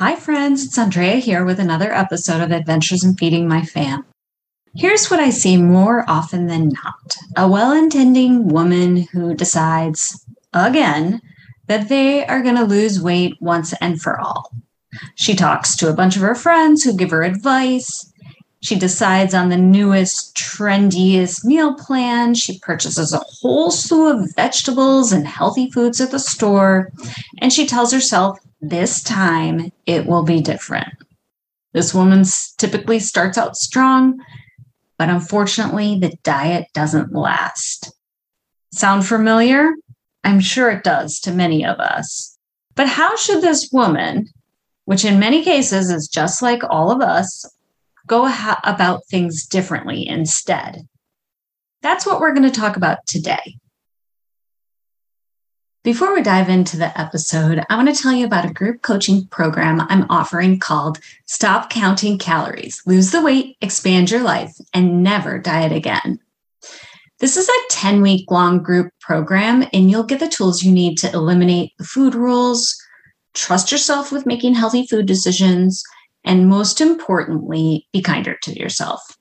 Hi, friends. It's Andrea here with another episode of Adventures in Feeding My Fam. Here's what I see more often than not a well intending woman who decides, again, that they are going to lose weight once and for all. She talks to a bunch of her friends who give her advice. She decides on the newest, trendiest meal plan. She purchases a whole slew of vegetables and healthy foods at the store. And she tells herself this time it will be different. This woman typically starts out strong, but unfortunately, the diet doesn't last. Sound familiar? I'm sure it does to many of us. But how should this woman, which in many cases is just like all of us, go about things differently instead? That's what we're going to talk about today. Before we dive into the episode, I want to tell you about a group coaching program I'm offering called Stop Counting Calories, Lose the Weight, Expand Your Life, and Never Diet Again. This is a 10 week long group program, and you'll get the tools you need to eliminate the food rules, trust yourself with making healthy food decisions, and most importantly, be kinder to yourself.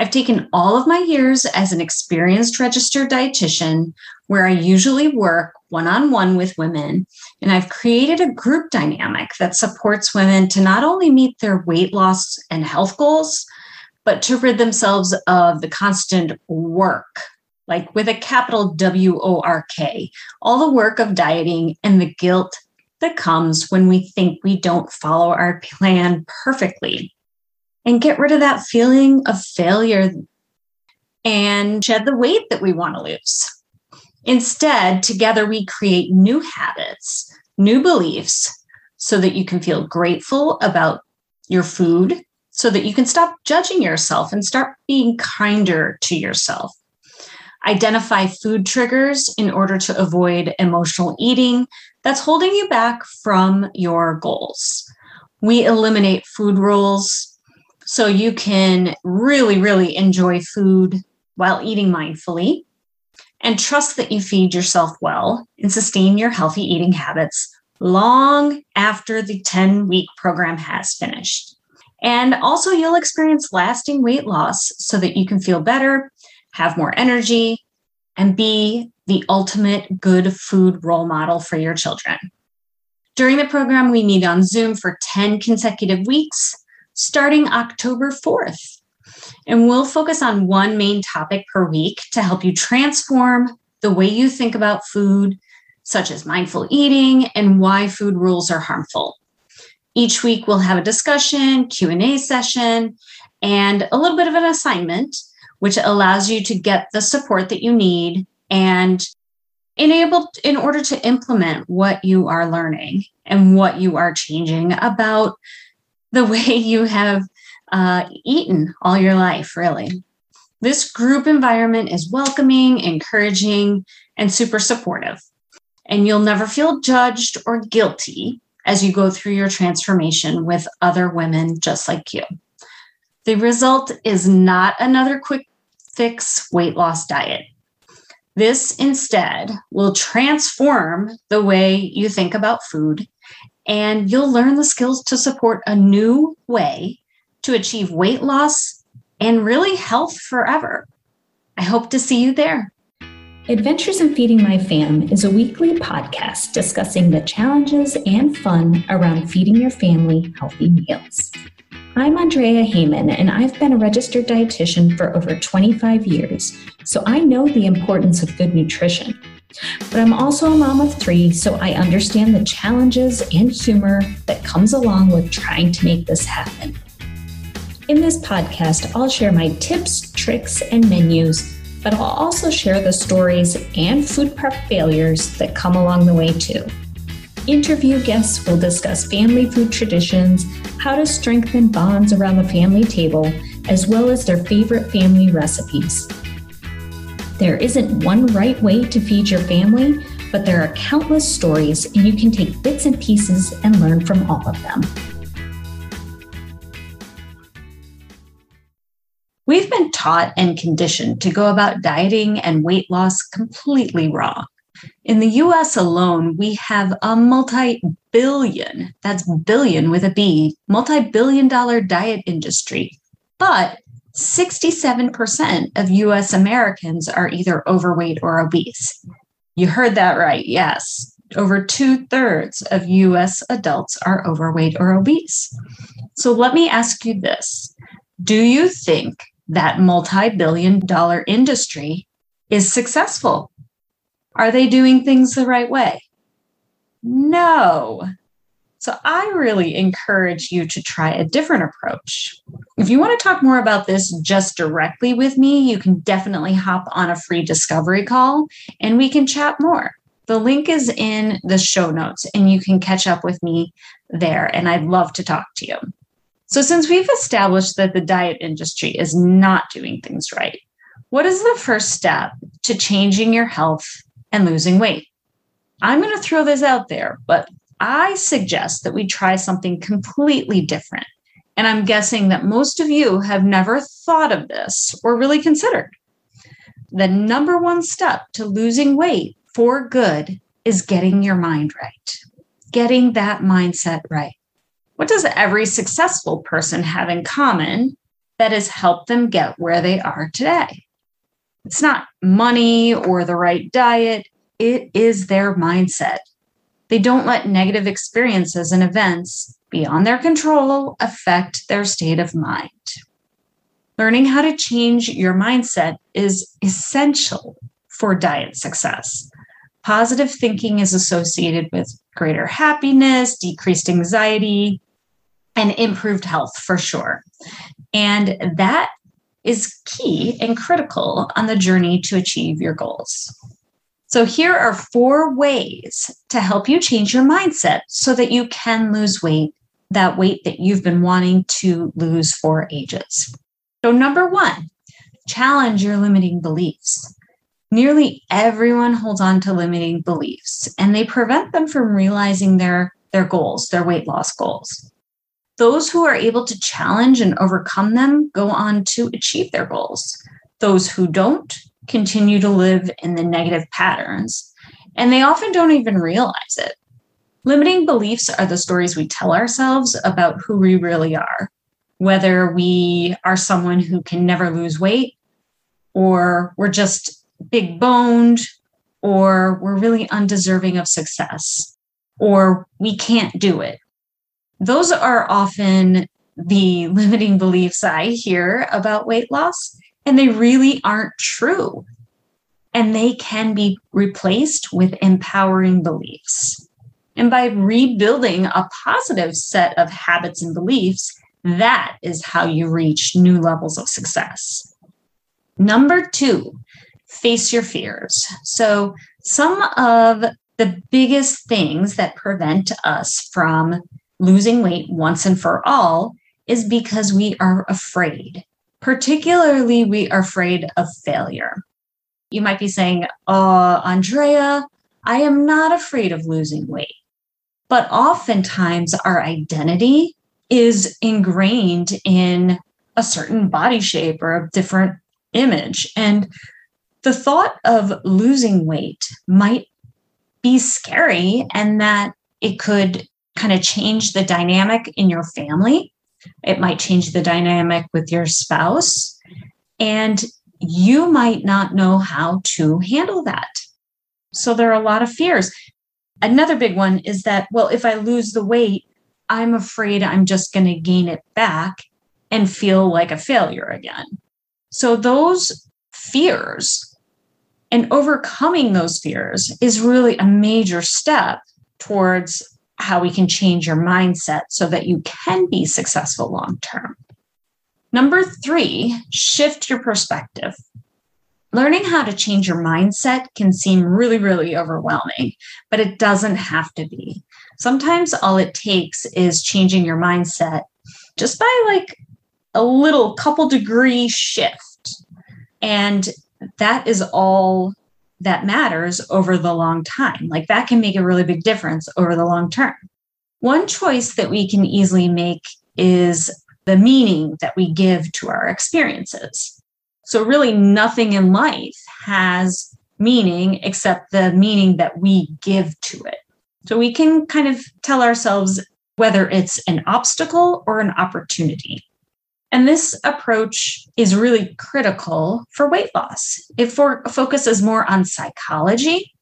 I've taken all of my years as an experienced registered dietitian, where I usually work one on one with women. And I've created a group dynamic that supports women to not only meet their weight loss and health goals, but to rid themselves of the constant work, like with a capital W O R K, all the work of dieting and the guilt that comes when we think we don't follow our plan perfectly. And get rid of that feeling of failure and shed the weight that we want to lose. Instead, together we create new habits, new beliefs, so that you can feel grateful about your food, so that you can stop judging yourself and start being kinder to yourself. Identify food triggers in order to avoid emotional eating that's holding you back from your goals. We eliminate food rules so you can really, really enjoy food while eating mindfully and trust that you feed yourself well and sustain your healthy eating habits long after the 10 week program has finished. And also, you'll experience lasting weight loss so that you can feel better, have more energy, and be the ultimate good food role model for your children. During the program, we meet on Zoom for 10 consecutive weeks, starting October 4th. And we'll focus on one main topic per week to help you transform the way you think about food, such as mindful eating and why food rules are harmful. Each week we'll have a discussion, Q&A session, and a little bit of an assignment which allows you to get the support that you need and enable in order to implement what you are learning and what you are changing about the way you have uh, eaten all your life, really. This group environment is welcoming, encouraging, and super supportive. And you'll never feel judged or guilty as you go through your transformation with other women just like you. The result is not another quick fix weight loss diet. This instead will transform the way you think about food, and you'll learn the skills to support a new way to achieve weight loss and really health forever. I hope to see you there. Adventures in Feeding My Fam is a weekly podcast discussing the challenges and fun around feeding your family healthy meals. I'm Andrea Heyman, and I've been a registered dietitian for over 25 years, so I know the importance of good nutrition. But I'm also a mom of three, so I understand the challenges and humor that comes along with trying to make this happen. In this podcast, I'll share my tips, tricks, and menus, but I'll also share the stories and food prep failures that come along the way too. Interview guests will discuss family food traditions, how to strengthen bonds around the family table, as well as their favorite family recipes. There isn't one right way to feed your family, but there are countless stories, and you can take bits and pieces and learn from all of them. We've been taught and conditioned to go about dieting and weight loss completely wrong. In the US alone, we have a multi billion, that's billion with a B, multi billion dollar diet industry. But 67% of US Americans are either overweight or obese. You heard that right. Yes. Over two thirds of US adults are overweight or obese. So let me ask you this Do you think that multi billion dollar industry is successful? Are they doing things the right way? No. So I really encourage you to try a different approach. If you want to talk more about this just directly with me, you can definitely hop on a free discovery call and we can chat more. The link is in the show notes and you can catch up with me there. And I'd love to talk to you. So, since we've established that the diet industry is not doing things right, what is the first step to changing your health and losing weight. I'm going to throw this out there, but I suggest that we try something completely different. And I'm guessing that most of you have never thought of this or really considered. The number one step to losing weight for good is getting your mind right, getting that mindset right. What does every successful person have in common that has helped them get where they are today? It's not money or the right diet, it is their mindset. They don't let negative experiences and events beyond their control affect their state of mind. Learning how to change your mindset is essential for diet success. Positive thinking is associated with greater happiness, decreased anxiety, and improved health for sure. And that is key and critical on the journey to achieve your goals. So, here are four ways to help you change your mindset so that you can lose weight, that weight that you've been wanting to lose for ages. So, number one, challenge your limiting beliefs. Nearly everyone holds on to limiting beliefs and they prevent them from realizing their, their goals, their weight loss goals. Those who are able to challenge and overcome them go on to achieve their goals. Those who don't continue to live in the negative patterns, and they often don't even realize it. Limiting beliefs are the stories we tell ourselves about who we really are, whether we are someone who can never lose weight, or we're just big boned, or we're really undeserving of success, or we can't do it, those are often the limiting beliefs I hear about weight loss, and they really aren't true. And they can be replaced with empowering beliefs. And by rebuilding a positive set of habits and beliefs, that is how you reach new levels of success. Number two, face your fears. So, some of the biggest things that prevent us from losing weight once and for all is because we are afraid. Particularly, we are afraid of failure. You might be saying, uh, Andrea, I am not afraid of losing weight. But oftentimes, our identity is ingrained in a certain body shape or a different image. And the thought of losing weight might be scary and that it could kind of change the dynamic in your family. It might change the dynamic with your spouse. And you might not know how to handle that. So there are a lot of fears. Another big one is that, well, if I lose the weight, I'm afraid I'm just going to gain it back and feel like a failure again. So those fears and overcoming those fears is really a major step towards how we can change your mindset so that you can be successful long term. Number three, shift your perspective. Learning how to change your mindset can seem really, really overwhelming, but it doesn't have to be. Sometimes all it takes is changing your mindset just by like a little couple degree shift. And that is all that matters over the long time. Like that can make a really big difference over the long term. One choice that we can easily make is the meaning that we give to our experiences. So, really, nothing in life has meaning except the meaning that we give to it. So we can kind of tell ourselves whether it's an obstacle or an opportunity. And this approach is really critical for weight loss. It for, focuses more on psychology,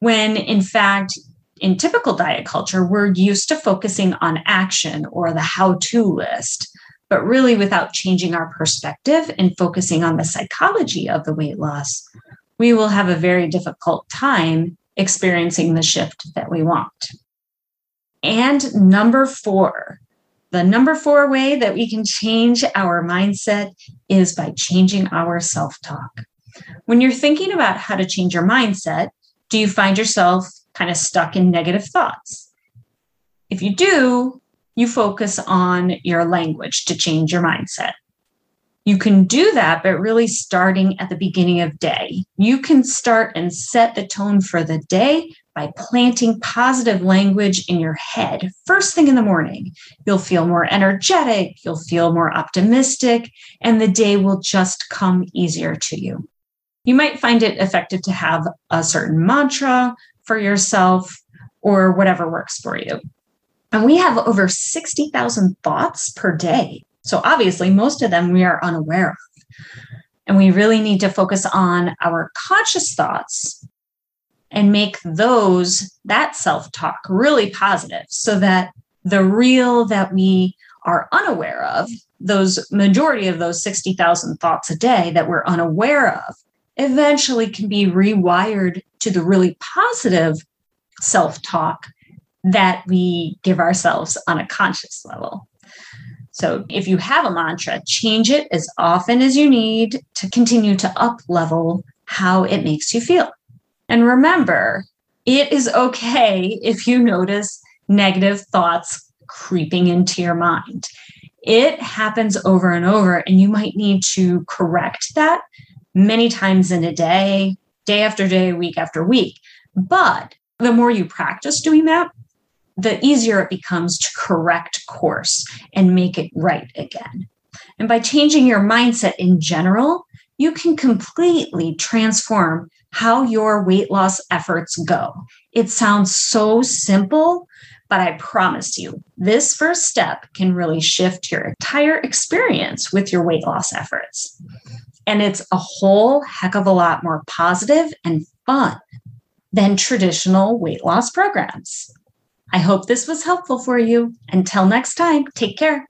when in fact, in typical diet culture, we're used to focusing on action or the how to list, but really without changing our perspective and focusing on the psychology of the weight loss, we will have a very difficult time experiencing the shift that we want. And number four, the number four way that we can change our mindset is by changing our self talk. When you're thinking about how to change your mindset, do you find yourself kind of stuck in negative thoughts? If you do, you focus on your language to change your mindset. You can do that, but really starting at the beginning of day. You can start and set the tone for the day by planting positive language in your head first thing in the morning. You'll feel more energetic, you'll feel more optimistic, and the day will just come easier to you. You might find it effective to have a certain mantra for yourself or whatever works for you. And we have over 60,000 thoughts per day. So obviously, most of them we are unaware of. And we really need to focus on our conscious thoughts and make those, that self talk, really positive so that the real that we are unaware of, those majority of those 60,000 thoughts a day that we're unaware of, eventually can be rewired to the really positive self talk that we give ourselves on a conscious level. So if you have a mantra, change it as often as you need to continue to up level how it makes you feel. And remember, it is okay if you notice negative thoughts creeping into your mind. It happens over and over, and you might need to correct that many times in a day, day after day, week after week. But the more you practice doing that, the easier it becomes to correct course and make it right again. And by changing your mindset in general, you can completely transform how your weight loss efforts go. It sounds so simple, but I promise you, this first step can really shift your entire experience with your weight loss efforts. And it's a whole heck of a lot more positive and fun than traditional weight loss programs. I hope this was helpful for you. Until next time, take care.